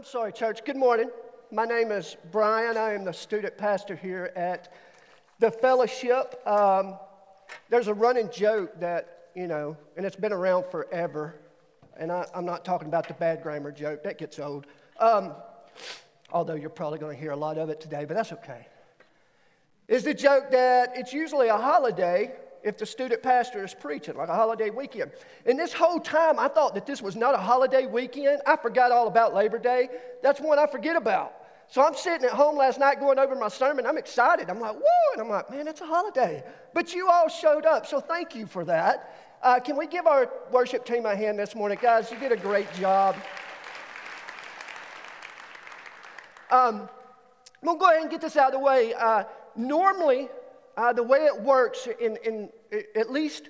I'm sorry, church. Good morning. My name is Brian. I am the student pastor here at the fellowship. Um, there's a running joke that, you know, and it's been around forever. And I, am not talking about the bad grammar joke, that gets old. Um, although you're probably going to hear a lot of it today, but that's okay. Is the joke that it's usually a holiday if the student pastor is preaching, like a holiday weekend. And this whole time, I thought that this was not a holiday weekend. I forgot all about Labor Day. That's one I forget about. So I'm sitting at home last night going over my sermon. I'm excited. I'm like, woo! And I'm like, man, it's a holiday. But you all showed up, so thank you for that. Uh, can we give our worship team a hand this morning? Guys, you did a great job. Um, I'm going to go ahead and get this out of the way. Uh, normally, uh, the way it works, in, in, at least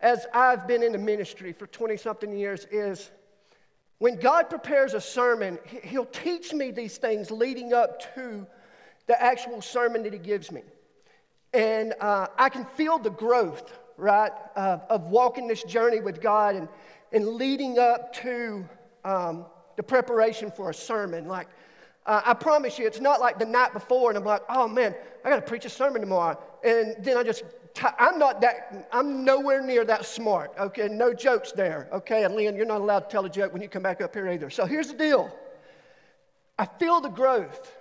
as I've been in the ministry for 20 something years, is when God prepares a sermon, He'll teach me these things leading up to the actual sermon that He gives me. And uh, I can feel the growth, right, uh, of walking this journey with God and, and leading up to um, the preparation for a sermon. Like, uh, I promise you, it's not like the night before and I'm like, oh man, I got to preach a sermon tomorrow. And then I just, i I'm not that, I'm nowhere near that smart, okay? No jokes there, okay? And Lynn, you're not allowed to tell a joke when you come back up here either. So here's the deal I feel the growth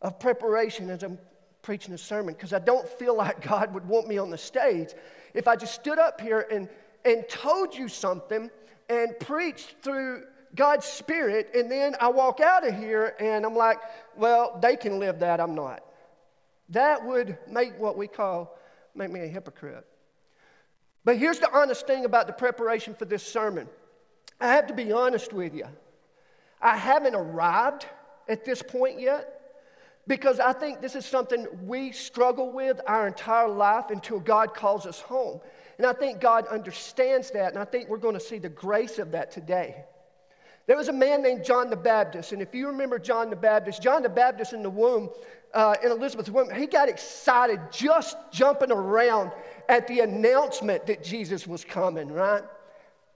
of preparation as I'm preaching a sermon because I don't feel like God would want me on the stage if I just stood up here and, and told you something and preached through God's Spirit, and then I walk out of here and I'm like, well, they can live that, I'm not. That would make what we call, make me a hypocrite. But here's the honest thing about the preparation for this sermon. I have to be honest with you. I haven't arrived at this point yet because I think this is something we struggle with our entire life until God calls us home. And I think God understands that, and I think we're going to see the grace of that today. There was a man named John the Baptist, and if you remember John the Baptist, John the Baptist in the womb, uh, in Elizabeth's womb, he got excited just jumping around at the announcement that Jesus was coming, right?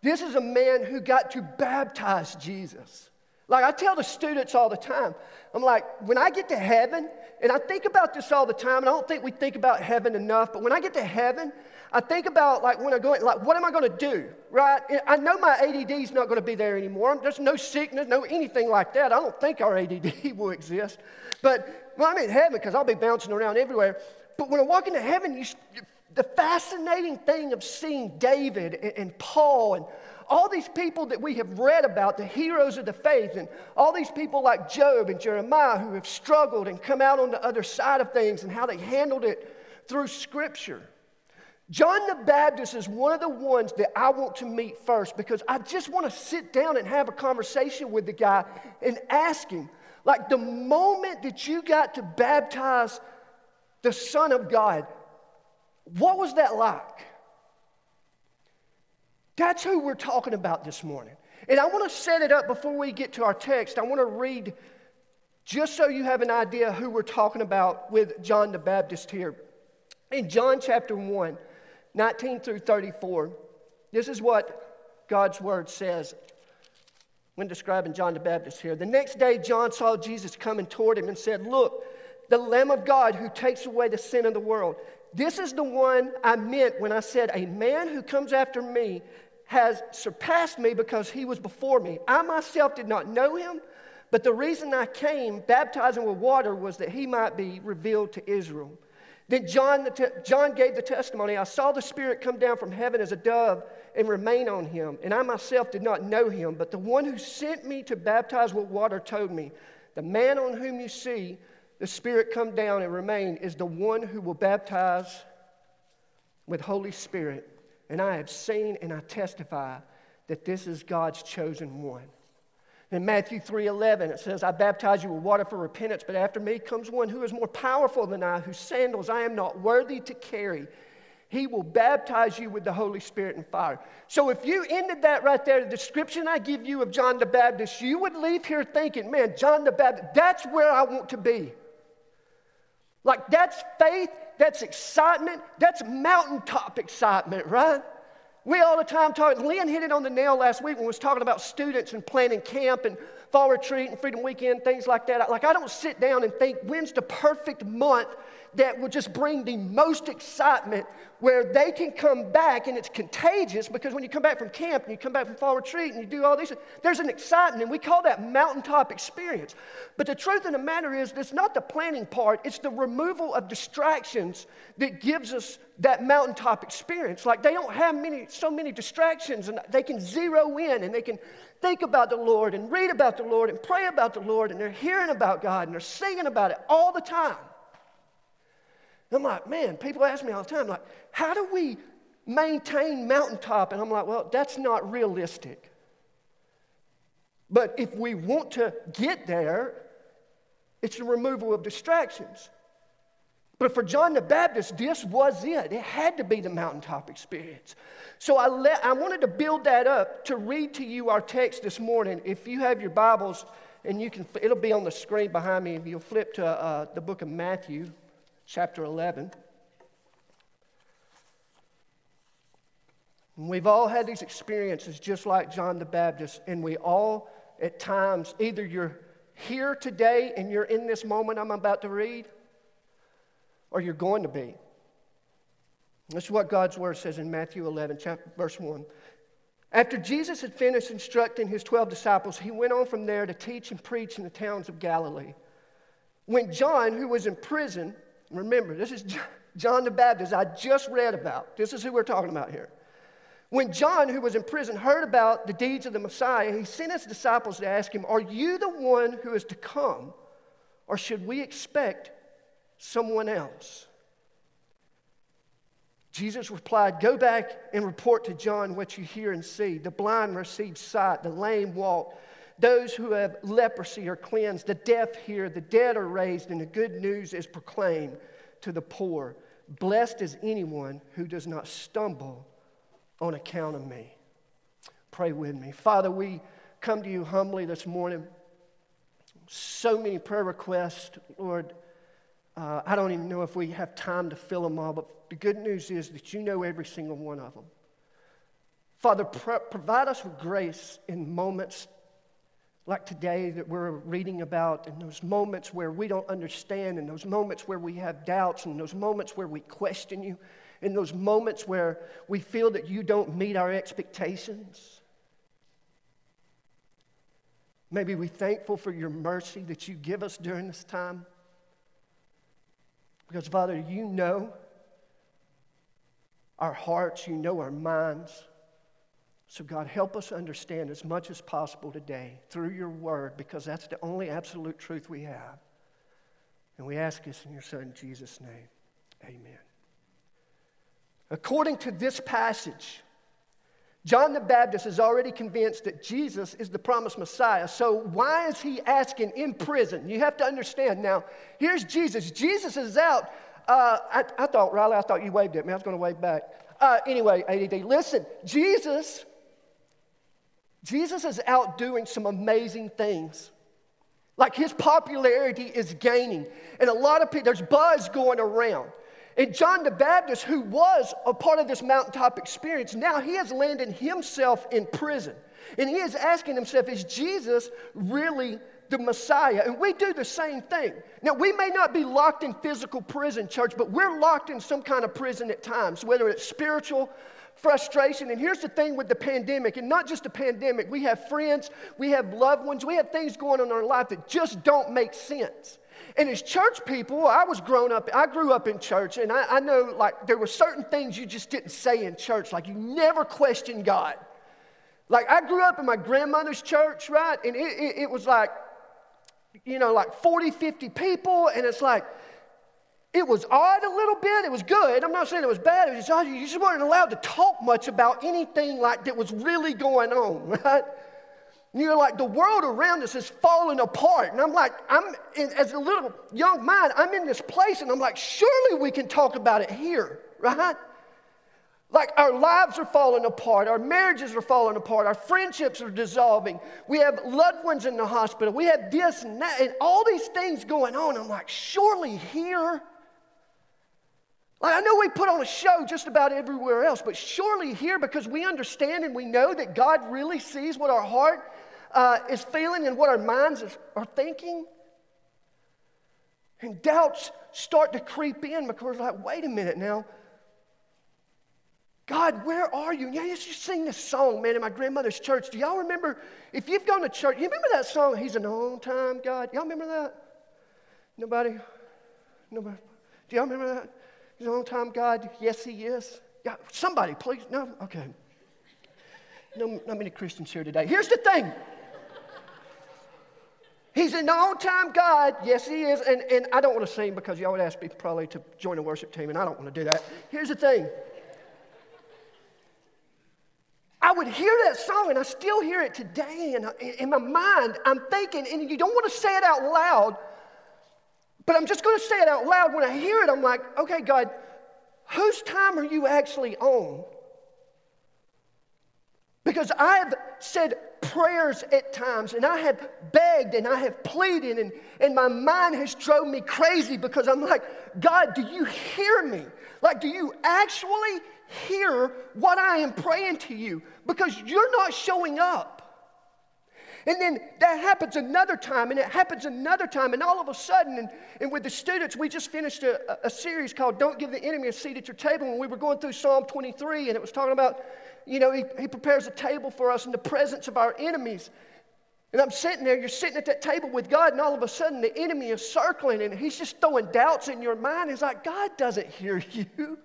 This is a man who got to baptize Jesus. Like I tell the students all the time, I'm like, when I get to heaven, and I think about this all the time, and I don't think we think about heaven enough, but when I get to heaven, I think about like when I go, in, like, what am I going to do, right? I know my ADD is not going to be there anymore. There's no sickness, no anything like that. I don't think our ADD will exist. But well, I'm in heaven because I'll be bouncing around everywhere. But when I walk into heaven, you, the fascinating thing of seeing David and, and Paul and all these people that we have read about, the heroes of the faith, and all these people like Job and Jeremiah who have struggled and come out on the other side of things and how they handled it through Scripture. John the Baptist is one of the ones that I want to meet first because I just want to sit down and have a conversation with the guy and ask him, like the moment that you got to baptize the Son of God, what was that like? That's who we're talking about this morning. And I want to set it up before we get to our text. I want to read just so you have an idea who we're talking about with John the Baptist here. In John chapter 1, 19 through 34, this is what God's word says when describing John the Baptist here. The next day, John saw Jesus coming toward him and said, Look, the Lamb of God who takes away the sin of the world. This is the one I meant when I said, A man who comes after me has surpassed me because he was before me. I myself did not know him, but the reason I came baptizing with water was that he might be revealed to Israel. Then John, the te- John gave the testimony I saw the Spirit come down from heaven as a dove and remain on him. And I myself did not know him, but the one who sent me to baptize with water told me, The man on whom you see the Spirit come down and remain is the one who will baptize with Holy Spirit. And I have seen and I testify that this is God's chosen one. In Matthew 3:11 it says, "I baptize you with water for repentance, but after me comes one who is more powerful than I, whose sandals I am not worthy to carry. He will baptize you with the Holy Spirit and fire." So if you ended that right there, the description I give you of John the Baptist, you would leave here thinking, "Man, John the Baptist, that's where I want to be." Like that's faith, that's excitement, that's mountaintop excitement, right? We all the time talk. Lynn hit it on the nail last week when we was talking about students and planning camp and fall retreat and freedom weekend, things like that. Like, I don't sit down and think, when's the perfect month that will just bring the most excitement where they can come back and it's contagious because when you come back from camp and you come back from fall retreat and you do all these, there's an excitement and we call that mountaintop experience. But the truth of the matter is, it's not the planning part, it's the removal of distractions that gives us that mountaintop experience. Like they don't have many, so many distractions and they can zero in and they can think about the Lord and read about the Lord and pray about the Lord and they're hearing about God and they're singing about it all the time. I'm like, man, people ask me all the time, like, how do we maintain mountaintop? And I'm like, well, that's not realistic. But if we want to get there, it's the removal of distractions. But for John the Baptist, this was it. It had to be the mountaintop experience. So I, let, I wanted to build that up to read to you our text this morning. If you have your Bibles, and you can, it'll be on the screen behind me. You'll flip to uh, the book of Matthew chapter 11. And we've all had these experiences just like John the Baptist, and we all, at times, either you're here today and you're in this moment I'm about to read, or you're going to be. This is what God's word says in Matthew 11, chapter, verse 1. After Jesus had finished instructing his 12 disciples, he went on from there to teach and preach in the towns of Galilee. When John, who was in prison, Remember, this is John the Baptist I just read about. This is who we're talking about here. When John, who was in prison, heard about the deeds of the Messiah, he sent his disciples to ask him, Are you the one who is to come, or should we expect someone else? Jesus replied, Go back and report to John what you hear and see. The blind receive sight, the lame walk, those who have leprosy are cleansed, the deaf hear, the dead are raised, and the good news is proclaimed to the poor. Blessed is anyone who does not stumble on account of me. Pray with me. Father, we come to you humbly this morning. So many prayer requests, Lord. Uh, I don't even know if we have time to fill them all, but the good news is that you know every single one of them. Father, pro- provide us with grace in moments like today that we're reading about, in those moments where we don't understand, in those moments where we have doubts, in those moments where we question you, in those moments where we feel that you don't meet our expectations. Maybe we're thankful for your mercy that you give us during this time. Because, Father, you know our hearts, you know our minds. So, God, help us understand as much as possible today through your word, because that's the only absolute truth we have. And we ask this in your Son, Jesus' name. Amen. According to this passage, John the Baptist is already convinced that Jesus is the promised Messiah. So, why is he asking in prison? You have to understand. Now, here's Jesus. Jesus is out. Uh, I, I, thought, Riley, I thought you waved at me. I was going to wave back. Uh, anyway, ADD, listen. Jesus Jesus is out doing some amazing things. Like his popularity is gaining. And a lot of people, there's buzz going around. And John the Baptist, who was a part of this mountaintop experience, now he has landed himself in prison. And he is asking himself, is Jesus really the Messiah? And we do the same thing. Now, we may not be locked in physical prison, church, but we're locked in some kind of prison at times, whether it's spiritual, frustration. And here's the thing with the pandemic, and not just the pandemic, we have friends, we have loved ones, we have things going on in our life that just don't make sense. And as church people, I was grown up, I grew up in church, and I, I know like there were certain things you just didn't say in church, like you never questioned God. Like I grew up in my grandmother's church, right? And it, it, it was like, you know, like 40, 50 people, and it's like, it was odd a little bit. It was good. I'm not saying it was bad. It was just. You just weren't allowed to talk much about anything like that was really going on, right? And you're like, the world around us is falling apart. And I'm like, I'm in, as a little young mind, I'm in this place, and I'm like, surely we can talk about it here, right? Like our lives are falling apart, our marriages are falling apart, our friendships are dissolving. We have loved ones in the hospital. We have this and that, and all these things going on. I'm like, surely here like, I know we put on a show just about everywhere else, but surely here, because we understand and we know that God really sees what our heart uh, is feeling and what our minds is, are thinking. And doubts start to creep in because like, wait a minute now. God, where are you? Yeah, you just sing this song, man, in my grandmother's church. Do y'all remember? If you've gone to church, you remember that song, He's an on time God? Y'all remember that? Nobody? Nobody? Do y'all remember that? He's an on time God? Yes, He is. Somebody, please. No? Okay. No, not many Christians here today. Here's the thing. He's an on time God. Yes, He is. And, and I don't want to sing because y'all would ask me probably to join the worship team, and I don't want to do that. Here's the thing I would hear that song, and I still hear it today. And in my mind, I'm thinking, and you don't want to say it out loud, but I'm just going to say it out loud. When I hear it, I'm like, okay, God, whose time are you actually on? Because I've said prayers at times and I have begged and I have pleaded and, and my mind has drove me crazy because I'm like, God, do you hear me? Like, do you actually hear what I am praying to you? Because you're not showing up. And then that happens another time, and it happens another time, and all of a sudden, and, and with the students, we just finished a, a series called Don't Give the Enemy a Seat at Your Table, and we were going through Psalm 23, and it was talking about, you know, he, he prepares a table for us in the presence of our enemies. And I'm sitting there, you're sitting at that table with God, and all of a sudden the enemy is circling, and he's just throwing doubts in your mind. He's like, God doesn't hear you.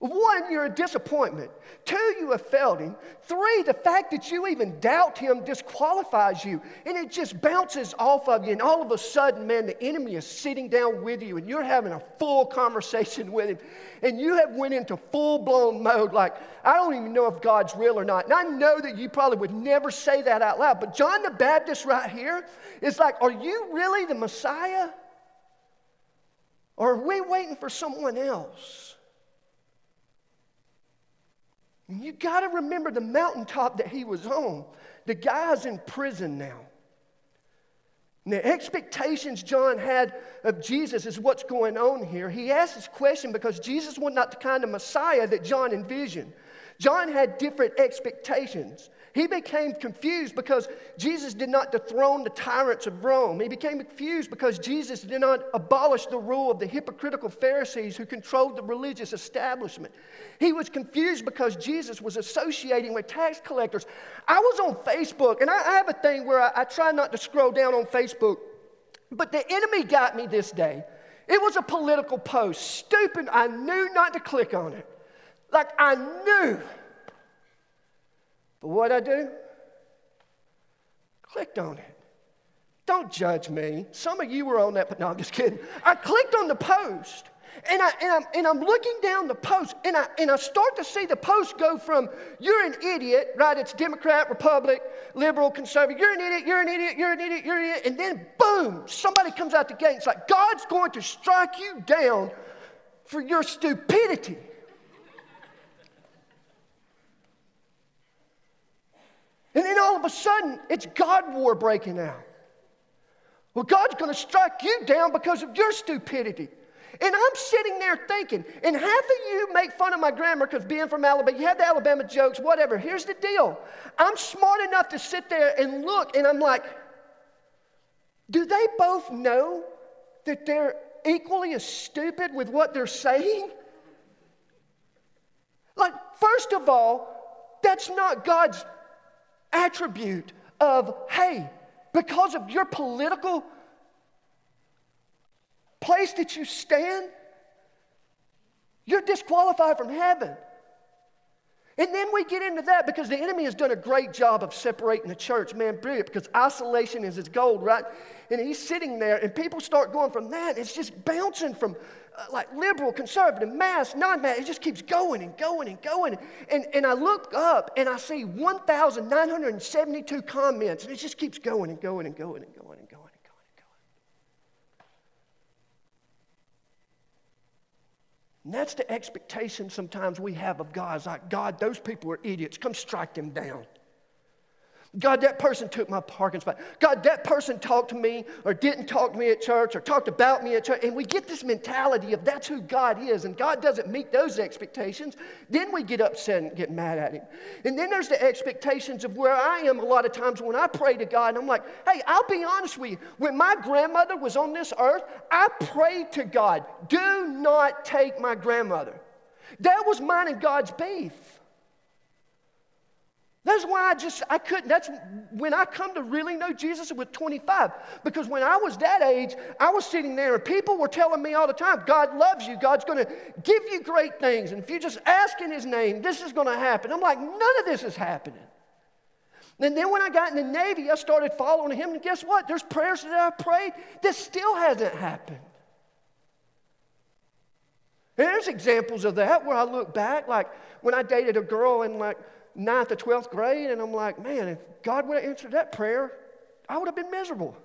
One, you're a disappointment. Two, you have failed him. Three, the fact that you even doubt him disqualifies you. And it just bounces off of you. And all of a sudden, man, the enemy is sitting down with you and you're having a full conversation with him. And you have went into full-blown mode like, I don't even know if God's real or not. And I know that you probably would never say that out loud. But John the Baptist right here is like, are you really the Messiah? Or are we waiting for someone else? You got to remember the mountaintop that he was on. The guy's in prison now. And the expectations John had of Jesus is what's going on here. He asked this question because Jesus was not the kind of Messiah that John envisioned. John had different expectations. He became confused because Jesus did not dethrone the tyrants of Rome. He became confused because Jesus did not abolish the rule of the hypocritical Pharisees who controlled the religious establishment. He was confused because Jesus was associating with tax collectors. I was on Facebook, and I, have a thing where I, I try not to scroll down on Facebook, but the enemy got me this day. It was a political post. Stupid. I knew not to click on it. Like I knew but what I do? Clicked on it. Don't judge me. Some of you were on that, but no, I'm just kidding. I clicked on the post. And, I, and, I'm, and I'm looking down the post, and I, and I start to see the post go from, you're an idiot, right? It's Democrat, Republic, liberal, conservative. You're an idiot, you're an idiot, you're an idiot, you're an idiot. And then, boom, somebody comes out the gate. It's like, God's going to strike you down for your stupidity. And then all of a sudden, it's God war breaking out. Well, God's going to strike you down because of your stupidity. And I'm sitting there thinking, and half of you make fun of my grammar because being from Alabama, you have the Alabama jokes, whatever. Here's the deal I'm smart enough to sit there and look, and I'm like, do they both know that they're equally as stupid with what they're saying? Like, first of all, that's not God's attribute of, hey, because of your political place that you stand, you're disqualified from heaven. And then we get into that because the enemy has done a great job of separating the church. Man, brilliant, because isolation is his gold, right? And he's sitting there, and people start going from that. It's just bouncing from uh, like liberal, conservative, mass, non mass. It just keeps going and going and going. And, and I look up and I see 1,972 comments, and it just keeps going and going and going and going and going. And that's the expectation sometimes we have of God. It's like, God, those people are idiots. Come strike them down. God, that person took my parking spot. God, that person talked to me or didn't talk to me at church or talked about me at church. And we get this mentality of that's who God is, and God doesn't meet those expectations. Then we get upset and get mad at Him. And then there's the expectations of where I am a lot of times when I pray to God, and I'm like, hey, I'll be honest with you. When my grandmother was on this earth, I prayed to God, do not take my grandmother. That was mine and God's beef. That's why I just, I couldn't. That's when I come to really know Jesus with 25. Because when I was that age, I was sitting there and people were telling me all the time, God loves you. God's going to give you great things. And if you just ask in His name, this is going to happen. I'm like, none of this is happening. And then when I got in the Navy, I started following Him. And guess what? There's prayers that I prayed that still hasn't happened. And there's examples of that where I look back, like when I dated a girl and like, ninth or 12th grade, and I'm like, man, if God would have answered that prayer, I would have been miserable.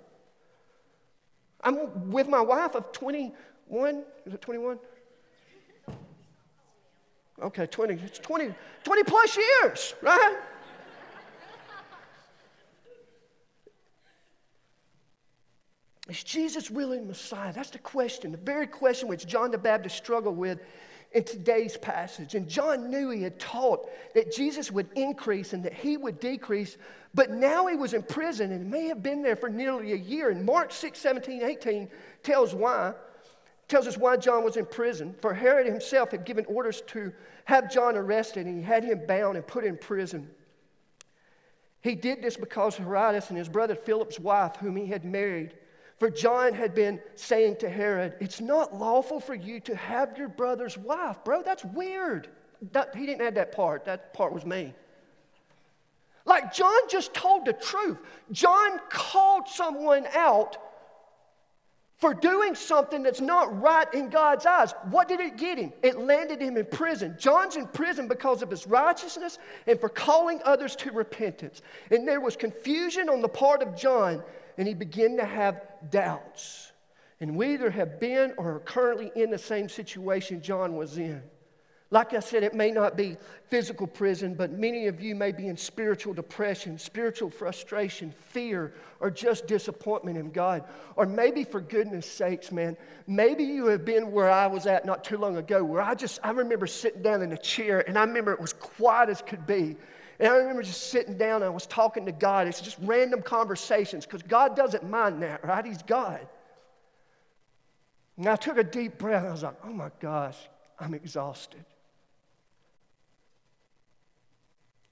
I'm with my wife of 21. Is it 21? Okay, 20. It's 20, 20 plus years, right? Is Jesus really Messiah? That's the question, the very question which John the Baptist struggled with in today's passage. And John knew he had taught that Jesus would increase and that he would decrease, but now he was in prison and may have been there for nearly a year. And Mark 6, 17, 18 tells why, tells us why John was in prison. For Herod himself had given orders to have John arrested, and he had him bound and put in prison. He did this because Herodias and his brother Philip's wife, whom he had married, for John had been saying to Herod, It's not lawful for you to have your brother's wife. Bro, that's weird. That, he didn't add that part, that part was me. Like John just told the truth. John called someone out for doing something that's not right in God's eyes. What did it get him? It landed him in prison. John's in prison because of his righteousness and for calling others to repentance. And there was confusion on the part of John and he began to have doubts. And we either have been or are currently in the same situation John was in. Like I said, it may not be physical prison, but many of you may be in spiritual depression, spiritual frustration, fear, or just disappointment in God. Or maybe, for goodness sakes, man, maybe you have been where I was at not too long ago, where I just, I remember sitting down in a chair and I remember it was quiet as could be. And I remember just sitting down and I was talking to God. It's just random conversations because God doesn't mind that, right? He's God. And I took a deep breath and I was like, oh my gosh, I'm exhausted.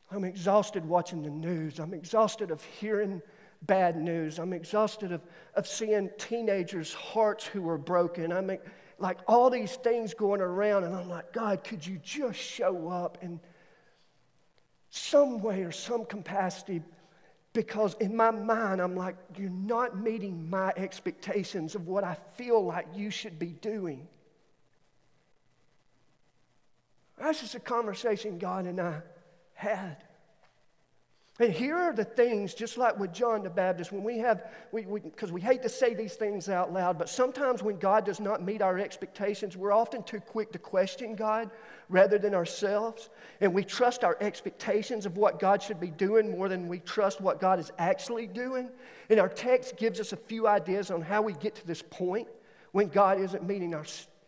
I'm exhausted watching the news. I'm exhausted of hearing bad news. I'm exhausted of, of seeing teenagers' hearts who are broken. I'm like all these things going around, and I'm like, God, could you just show up and some way or some capacity because in my mind, I'm like, you're not meeting my expectations of what I feel like you should be doing. That's just a conversation God and I had. And here are the things, just like with John the Baptist, when we have, because we, we, we hate to say these things out loud, but sometimes when God does not meet our expectations, we're often too quick to question God rather than ourselves. And we trust our expectations of what God should be doing more than we trust what God is actually doing. And our text gives us a few ideas on how we get to this point when God isn't meeting our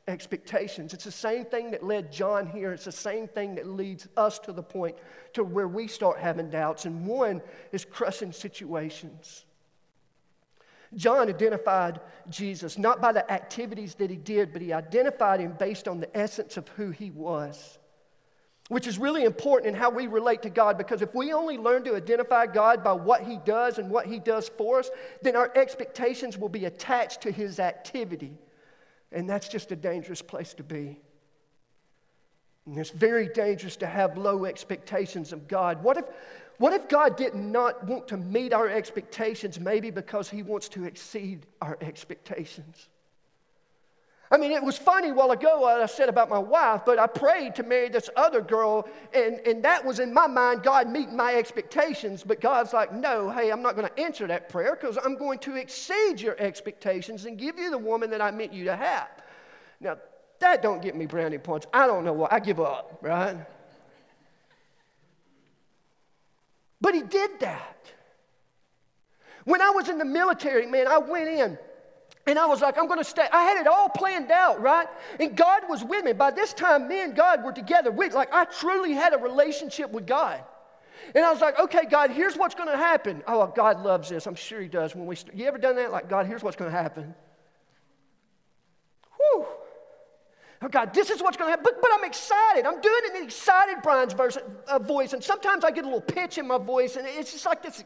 expectations. It's the same thing that led John here. It's the same thing that leads us to the point to where we start having doubts. And one is crushing situations. John identified Jesus not by the activities that he did, but he identified him based on the essence of who he was. Which is really important in how we relate to God because if we only learn to identify God by what He does and what He does for us, then our expectations will be attached to His activity and that's just a dangerous place to be. And it's very dangerous to have low expectations of God. What if, what if God did not want to meet our expectations, maybe because He wants to exceed our expectations? I mean, it was funny a while ago what I said about my wife, but I prayed to marry this other girl, and, and that was in my mind, God meeting my expectations. But God's like, no, hey, I'm not going to answer that prayer because I'm going to exceed your expectations and give you the woman that I meant you to have. Now, that don't get me brownie points. I don't know what. I give up, right? But he did that. When I was in the military, man, I went in and I was like, I'm going to stay. I had it all planned out, right? And God was with me. By this time, me and God were together. We, like, I truly had a relationship with God. And I was like, okay, God, here's what's going to happen. Oh, God loves this. I'm sure He does. When we, you ever done that? Like, God, here's what's going to happen. Oh God, this is what's going to happen. But, but I'm excited. I'm doing it in an excited Brian's verse, uh, voice. And sometimes I get a little pitch in my voice, and it's just like this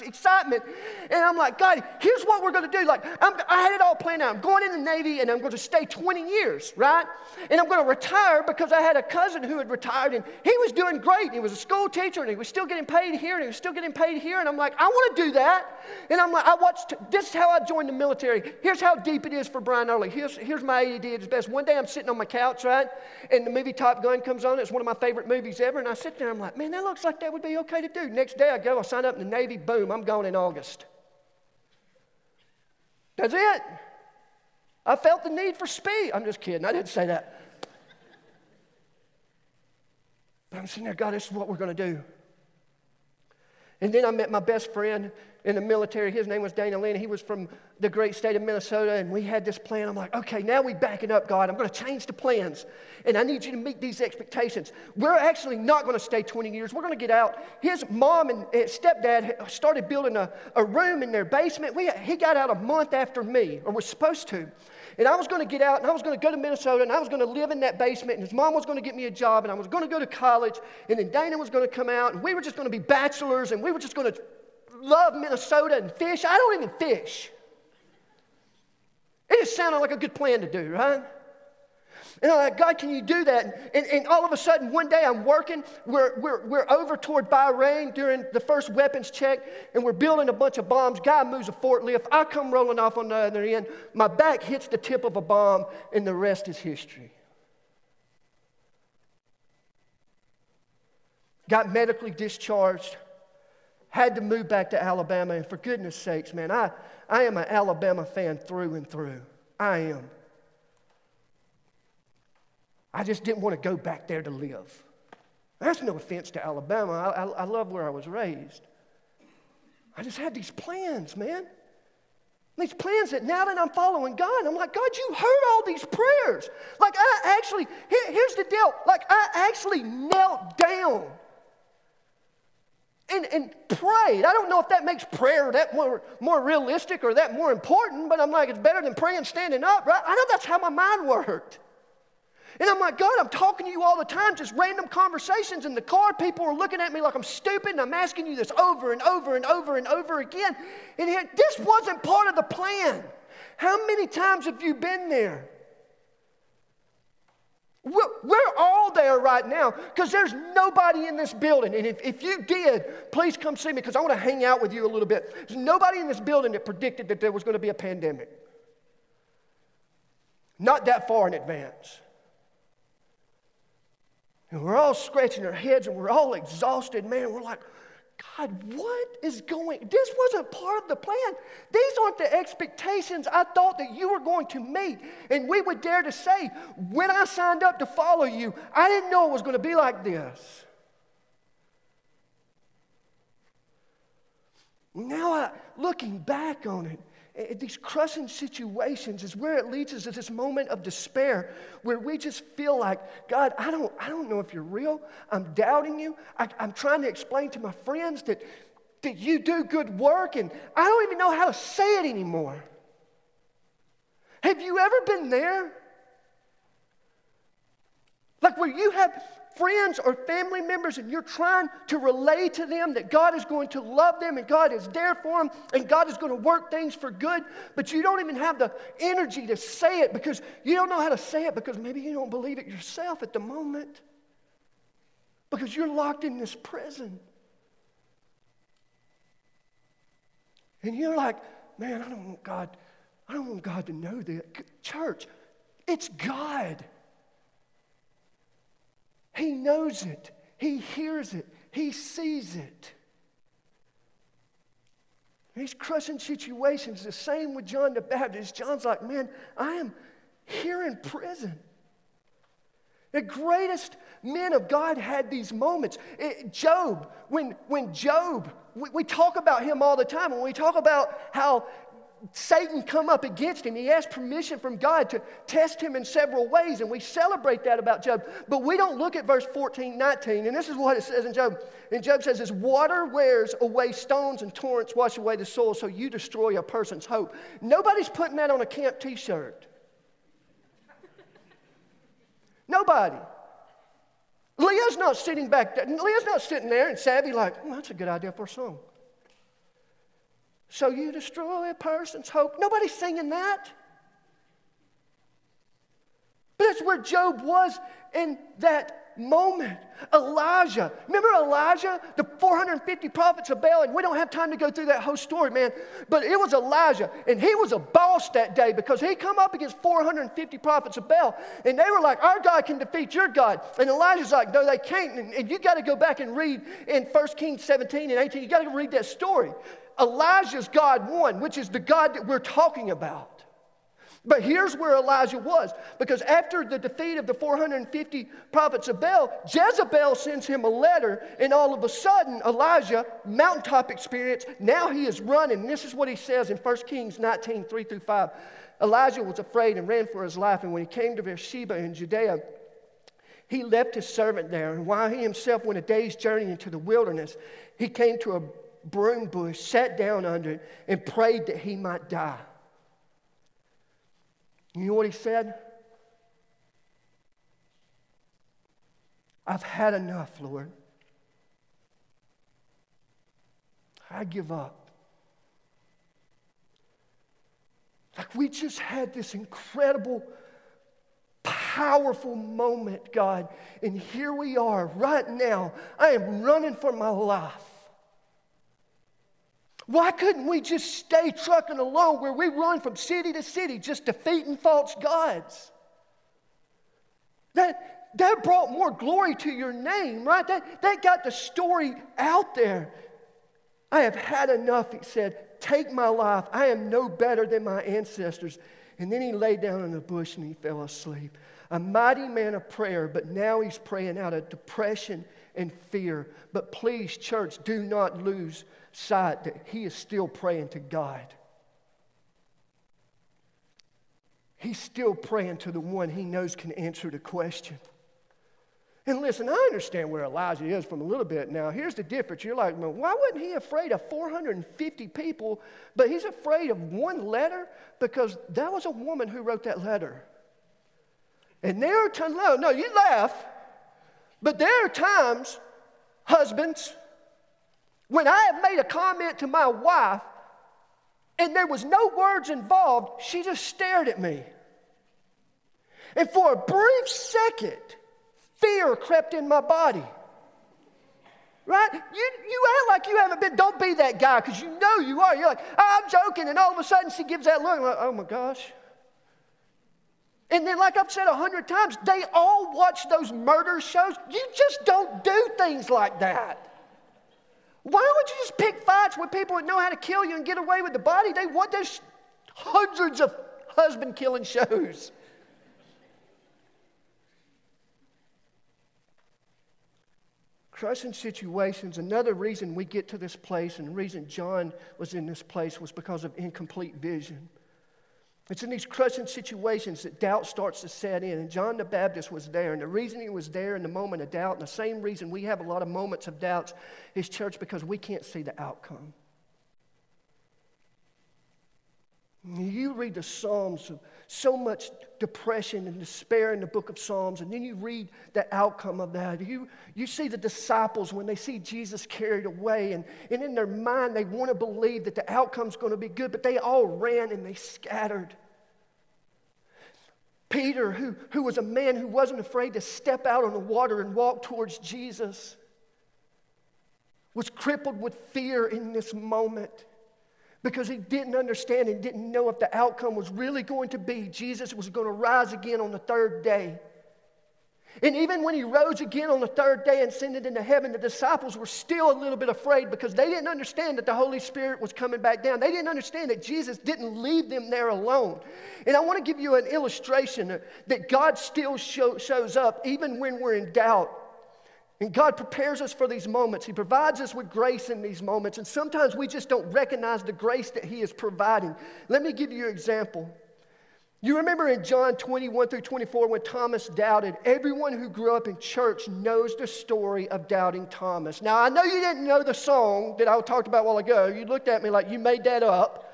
excitement. And I'm like, God, here's what we're going to do. Like, I'm, i had it all planned out. I'm going in the Navy, and I'm going to stay 20 years, right? And I'm going to retire because I had a cousin who had retired, and he was doing great. He was a school teacher, and he was still getting paid here, and he was still getting paid here. And I'm like, I want to do that. And I'm like, I watched, this is how I joined the military. Here's how deep it is for Brian Earley. Here's, here's my ADD at its best. One day I'm sitting on my couch, right? And the movie Top Gun comes on. It's one of my favorite movies ever. And I sit there, I'm like, man, that looks like that would be okay to do. Next day I go, I sign up in the Navy, boom, I'm gone in August. That's it. I felt the need for speed. I'm just kidding. I didn't say that. But I'm sitting there, God, this is what we're going to do. And then I met my best friend in the military. His name was Dana Lynn. He was from the great state of Minnesota, and we had this plan. I'm like, okay, now we back it up, God. I'm going to change the plans, and I need you to meet these expectations. We're actually not going to stay 20 years. We're going to get out. His mom and stepdad started building a, a room in their basement. We, he got out a month after me, or was supposed to. And I was going to get out and I was going to go to Minnesota and I was going to live in that basement. And his mom was going to get me a job and I was going to go to college. And then Dana was going to come out and we were just going to be bachelors and we were just going to love Minnesota and fish. I don't even fish. It just sounded like a good plan to do, right? And I'm like, God, can you do that? And, and all of a sudden, one day I'm working. We're, we're, we're over toward Bahrain during the first weapons check, and we're building a bunch of bombs. Guy moves a forklift. I come rolling off on the other end. My back hits the tip of a bomb, and the rest is history. Got medically discharged. Had to move back to Alabama. And for goodness sakes, man, I, I am an Alabama fan through and through. I am. I just didn't want to go back there to live. That's no offense to Alabama. I, I, I love where I was raised. I just had these plans, man. These plans that now that I'm following God, I'm like, God, you heard all these prayers. Like, I actually, here, here's the deal. Like, I actually knelt down and, and prayed. I don't know if that makes prayer that more, more realistic or that more important, but I'm like, it's better than praying standing up, right? I know that's how my mind worked. And I'm like, God, I'm talking to you all the time, just random conversations in the car. People are looking at me like I'm stupid, and I'm asking you this over and over and over and over again. And this wasn't part of the plan. How many times have you been there? We're, all there right now because there's nobody in this building. And if, if you did, please come see me because I want to hang out with you a little bit. There's nobody in this building that predicted that there was going to be a pandemic. Not that far in advance. And we're all scratching our heads and we're all exhausted, man. We're like, God, what is going? This wasn't part of the plan. These aren't the expectations I thought that you were going to meet. And we would dare to say, when I signed up to follow you, I didn't know it was going to be like this. Now, I, looking back on it, these crushing situations is where it leads us to this moment of despair where we just feel like, God, I don't, I don't know if you're real. I'm doubting you. I, I'm trying to explain to my friends that, that you do good work, and I don't even know how to say it anymore. Have you ever been there? Like where you have friends or family members and you're trying to relay to them that God is going to love them and God is there for them and God is going to work things for good, but you don't even have the energy to say it because you don't know how to say it because maybe you don't believe it yourself at the moment because you're locked in this prison. And you're like, man, I don't want God, I don't want God to know that. Church, it's God. He knows it, He hears it, He sees it. These crushing situations, the same with John the Baptist. John's like, man, I am here in prison. The greatest men of God had these moments. It, Job, when, when Job, we, we talk about him all the time, when we talk about how Satan come up against him. He asked permission from God to test him in several ways, and we celebrate that about Job. But we don't look at verse 14, 19, and this is what it says in Job. And Job says, As water wears away stones and torrents wash away the soil, so you destroy a person's hope. Nobody's putting that on a camp t shirt. Nobody. Leah's not sitting back there. Leah's not sitting there and savvy like, oh, that's a good idea for a song. So you destroy a person's hope. Nobody's singing that. But that's where Job was in that moment. Elijah, remember Elijah, the 450 prophets of Baal, and we don't have time to go through that whole story, man. But it was Elijah, and he was a boss that day because he come up against 450 prophets of Baal, and they were like, "Our God can defeat your God," and Elijah's like, "No, they can't." And, and you got to go back and read in 1 Kings 17 and 18. You got to read that story. Elijah's God won, which is the God that we're talking about. But here's where Elijah was because after the defeat of the 450 prophets of Baal, Jezebel sends him a letter, and all of a sudden, Elijah, mountaintop experience, now he is running. This is what he says in 1 Kings 19 3 through 5. Elijah was afraid and ran for his life, and when he came to Beersheba in Judea, he left his servant there. And while he himself went a day's journey into the wilderness, he came to a broom bush, sat down under it, and prayed that he might die. You know what he said? I've had enough, Lord. I give up. Like we just had this incredible, powerful moment, God. And here we are right now. I am running for my life. Why couldn't we just stay trucking along where we run from city to city just defeating false gods? That, that brought more glory to your name, right? That, that got the story out there. I have had enough, he said. Take my life. I am no better than my ancestors. And then he lay down in the bush and he fell asleep. A mighty man of prayer, but now he's praying out of depression and fear. But please, church, do not lose sight that he is still praying to God. He's still praying to the one he knows can answer the question. And listen, I understand where Elijah is from a little bit now. Here's the difference. You're like, why wasn't he afraid of 450 people, but he's afraid of one letter? Because that was a woman who wrote that letter. And there are times, no, you laugh, but there are times, husbands, when I have made a comment to my wife and there was no words involved, she just stared at me. And for a brief second, fear crept in my body. Right? You, you act like you haven't been, don't be that guy because you know you are. You're like, oh, I'm joking. And all of a sudden she gives that look. Like, oh my gosh. And then, like I've said a hundred times, they all watch those murder shows. You just don't do things like that. Why don't you just pick fights with people that know how to kill you and get away with the body? They want those hundreds of husband killing shows. Crushing situations, another reason we get to this place and the reason John was in this place was because of incomplete vision. It's in these crushing situations that doubt starts to set in. And John the Baptist was there. And the reason he was there in the moment of doubt, and the same reason we have a lot of moments of doubts, is church because we can't see the outcome. You read the Psalms of so much depression and despair in the book of Psalms, and then you read the outcome of that. You, you see the disciples when they see Jesus carried away, and, and in their mind, they want to believe that the outcome's going to be good, but they all ran and they scattered. Peter, who, who was a man who wasn't afraid to step out on the water and walk towards Jesus, was crippled with fear in this moment because he didn't understand and didn't know if the outcome was really going to be Jesus was going to rise again on the third day. And even when he rose again on the third day and ascended into heaven, the disciples were still a little bit afraid because they didn't understand that the Holy Spirit was coming back down. They didn't understand that Jesus didn't leave them there alone. And I want to give you an illustration that God still show, shows up even when we're in doubt. And God prepares us for these moments. He provides us with grace in these moments. And sometimes we just don't recognize the grace that He is providing. Let me give you an example. You remember in John 21 through 24 when Thomas doubted, everyone who grew up in church knows the story of doubting Thomas. Now, I know you didn't know the song that I talked about a while ago. You looked at me like you made that up.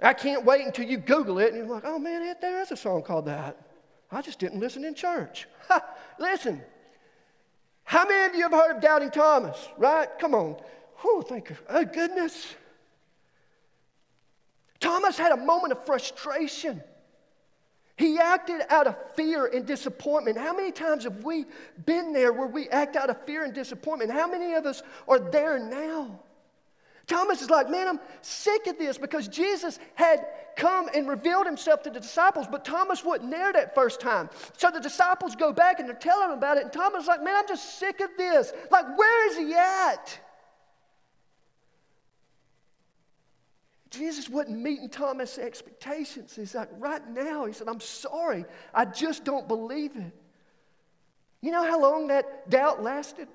I can't wait until you Google it and you're like, oh man, there is a song called that. I just didn't listen in church. Ha, listen. How many of you have heard of Doubting Thomas, right? Come on. Oh, thank you. Oh, goodness. Thomas had a moment of frustration. He acted out of fear and disappointment. How many times have we been there where we act out of fear and disappointment? How many of us are there now? Thomas is like, man, I'm sick of this because Jesus had come and revealed himself to the disciples, but Thomas wasn't there that first time. So the disciples go back and they're telling him about it, and Thomas is like, man, I'm just sick of this. Like, where is he at? Jesus wasn't meeting Thomas' expectations. He's like, right now, he said, I'm sorry. I just don't believe it. You know how long that doubt lasted?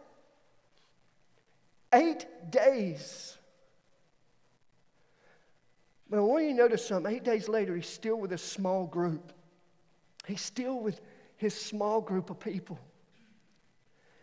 Eight days. But I want you to notice something. Eight days later, he's still with a small group. He's still with his small group of people.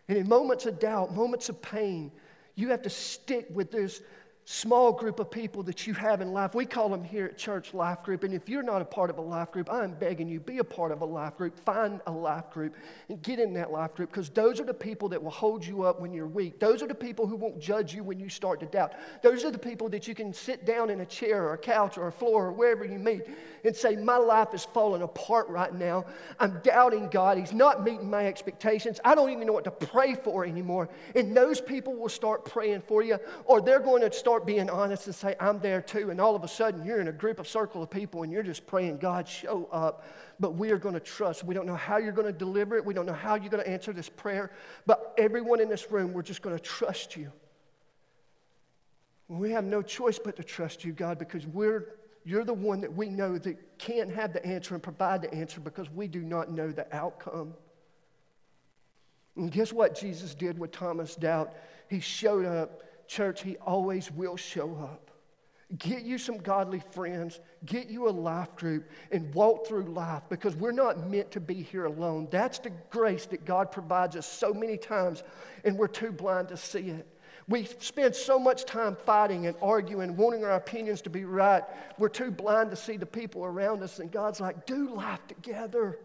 And in moments of doubt, moments of pain, you have to stick with this small group of people that you have in life. We call them here at church life group. And if you're not a part of a life group, I'm begging you, be a part of a life group. Find a life group and get in that life group because those are the people that will hold you up when you're weak. Those are the people who won't judge you when you start to doubt. Those are the people that you can sit down in a chair or a couch or a floor or wherever you meet and say, My life is falling apart right now. I'm doubting God. He's not meeting my expectations. I don't even know what to pray for anymore. And those people will start praying for you or they're going to start start being honest and say, I'm there too, and all of a sudden you're in a group of circle of people and you're just praying, God, show up. But we are going to trust. We don't know how you're going to deliver it. We don't know how you're going to answer this prayer. But everyone in this room, we're just going to trust you. We have no choice but to trust you, God, because we're, you're the one that we know that can't have the answer and provide the answer because we do not know the outcome. And guess what Jesus did with Thomas' doubt? He showed up Church, He always will show up. Get you some godly friends, get you a life group, and walk through life because we're not meant to be here alone. That's the grace that God provides us so many times, and we're too blind to see it. We spend so much time fighting and arguing, wanting our opinions to be right. We're too blind to see the people around us, and God's like, do life together.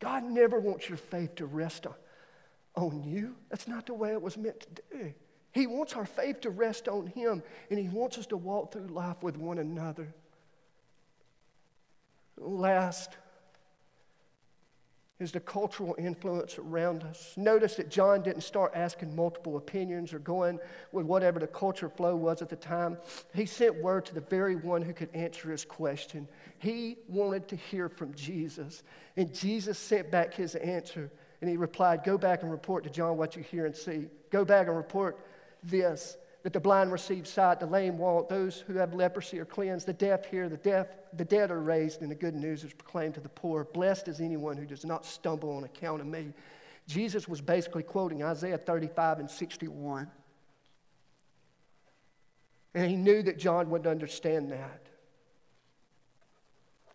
God never wants your faith to rest on on you. That's not the way it was meant to do. He wants our faith to rest on Him, and He wants us to walk through life with one another. Last is the cultural influence around us. Notice that John didn't start asking multiple opinions or going with whatever the culture flow was at the time. He sent word to the very one who could answer his question. He wanted to hear from Jesus, and Jesus sent back his answer and he replied, Go back and report to John what you hear and see. Go back and report this that the blind receive sight, the lame walk, those who have leprosy are cleansed, the deaf hear, the deaf, the dead are raised, and the good news is proclaimed to the poor. Blessed is anyone who does not stumble on account of me. Jesus was basically quoting Isaiah 35 and 61. And he knew that John wouldn't understand that.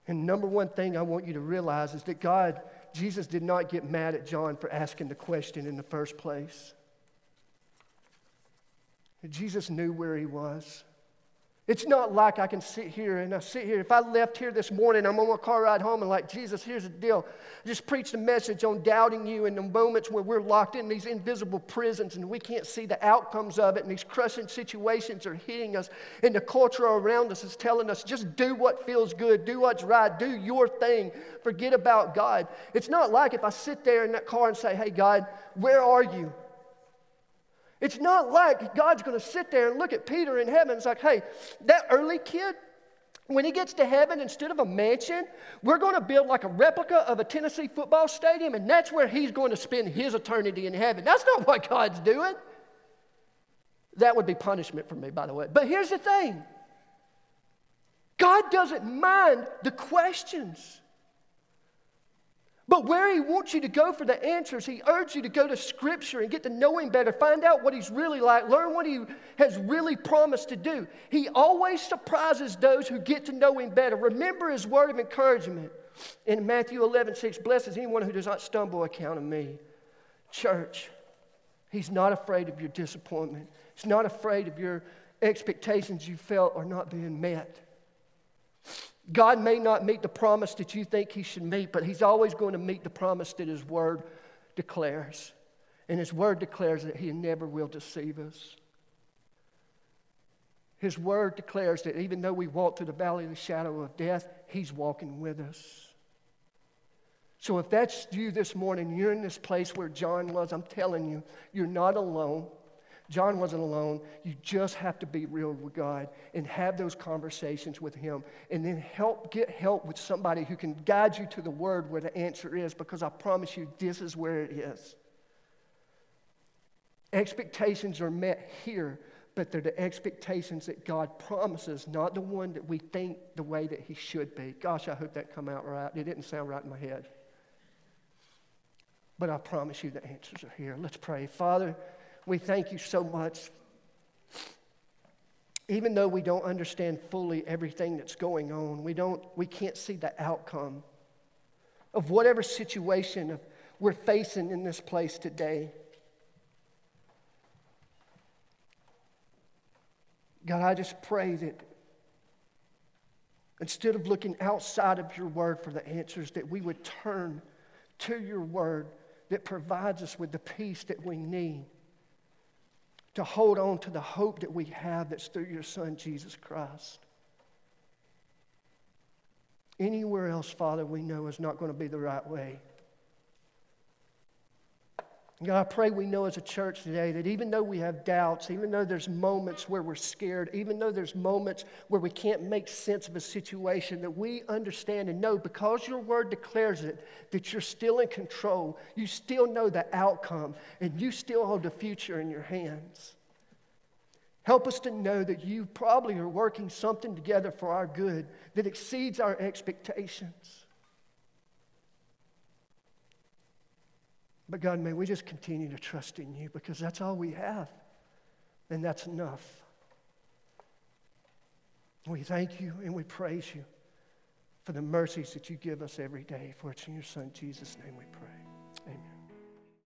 And number one thing I want you to realize is that God Jesus did not get mad at John for asking the question in the first place. Jesus knew where he was. It's not like I can sit here and I sit here. If I left here this morning, I'm on my car ride home and like, Jesus, here's the deal. I just preached a message on doubting you in the moments where we're locked in these invisible prisons and we can't see the outcomes of it and these crushing situations are hitting us and the culture around us is telling us just do what feels good, do what's right, do your thing, forget about God. It's not like if I sit there in that car and say, hey, God, where are you? It's not like God's going to sit there and look at Peter in heaven it's like, hey, that Earley kid, When he gets to heaven, instead of a mansion, we're going to build like a replica of a Tennessee football stadium, and that's where he's going to spend his eternity in heaven. That's not what God's doing. That would be punishment for me, by the way. But here's the thing God doesn't mind the questions. But where he wants you to go for the answers, he urges you to go to Scripture and get to know him better, find out what he's really like, learn what he has really promised to do. He always surprises those who get to know him better. Remember his word of encouragement in Matthew 11, 6 Blesses anyone who does not stumble account of me. Church, he's not afraid of your disappointment, he's not afraid of your expectations you felt are not being met. God may not meet the promise that you think He should meet, but He's always going to meet the promise that His Word declares. And His Word declares that He never will deceive us. His Word declares that even though we walk through the valley of the shadow of death, He's walking with us. So if that's you this morning, you're in this place where John was, I'm telling you, you're not alone. John wasn't alone. You just have to be real with God and have those conversations with Him. And then help get help with somebody who can guide you to the Word where the answer is, because I promise you, this is where it is. Expectations are met here, but they're the expectations that God promises, not the one that we think the way that He should be. Gosh, I hope that come out right. It didn't sound right in my head. But I promise you the answers are here. Let's pray. Father, we thank you so much. Even though we don't understand fully everything that's going on, we, don't, we can't see the outcome of whatever situation we're facing in this place today. God, I just pray that instead of looking outside of your word for the answers, that we would turn to your word that provides us with the peace that we need to hold on to the hope that we have that's through your Son, Jesus Christ. Anywhere else, Father, we know is not going to be the right way. God, I pray we know as a church today that even though we have doubts, even though there's moments where we're scared, even though there's moments where we can't make sense of a situation, that we understand and know because your word declares it, that you're still in control. You still know the outcome, and you still hold the future in your hands. Help us to know that you probably are working something together for our good that exceeds our expectations. But God, may we just continue to trust in you because that's all we have, and that's enough. We thank you and we praise you for the mercies that you give us every day. For it's in your Son, Jesus' name, we pray.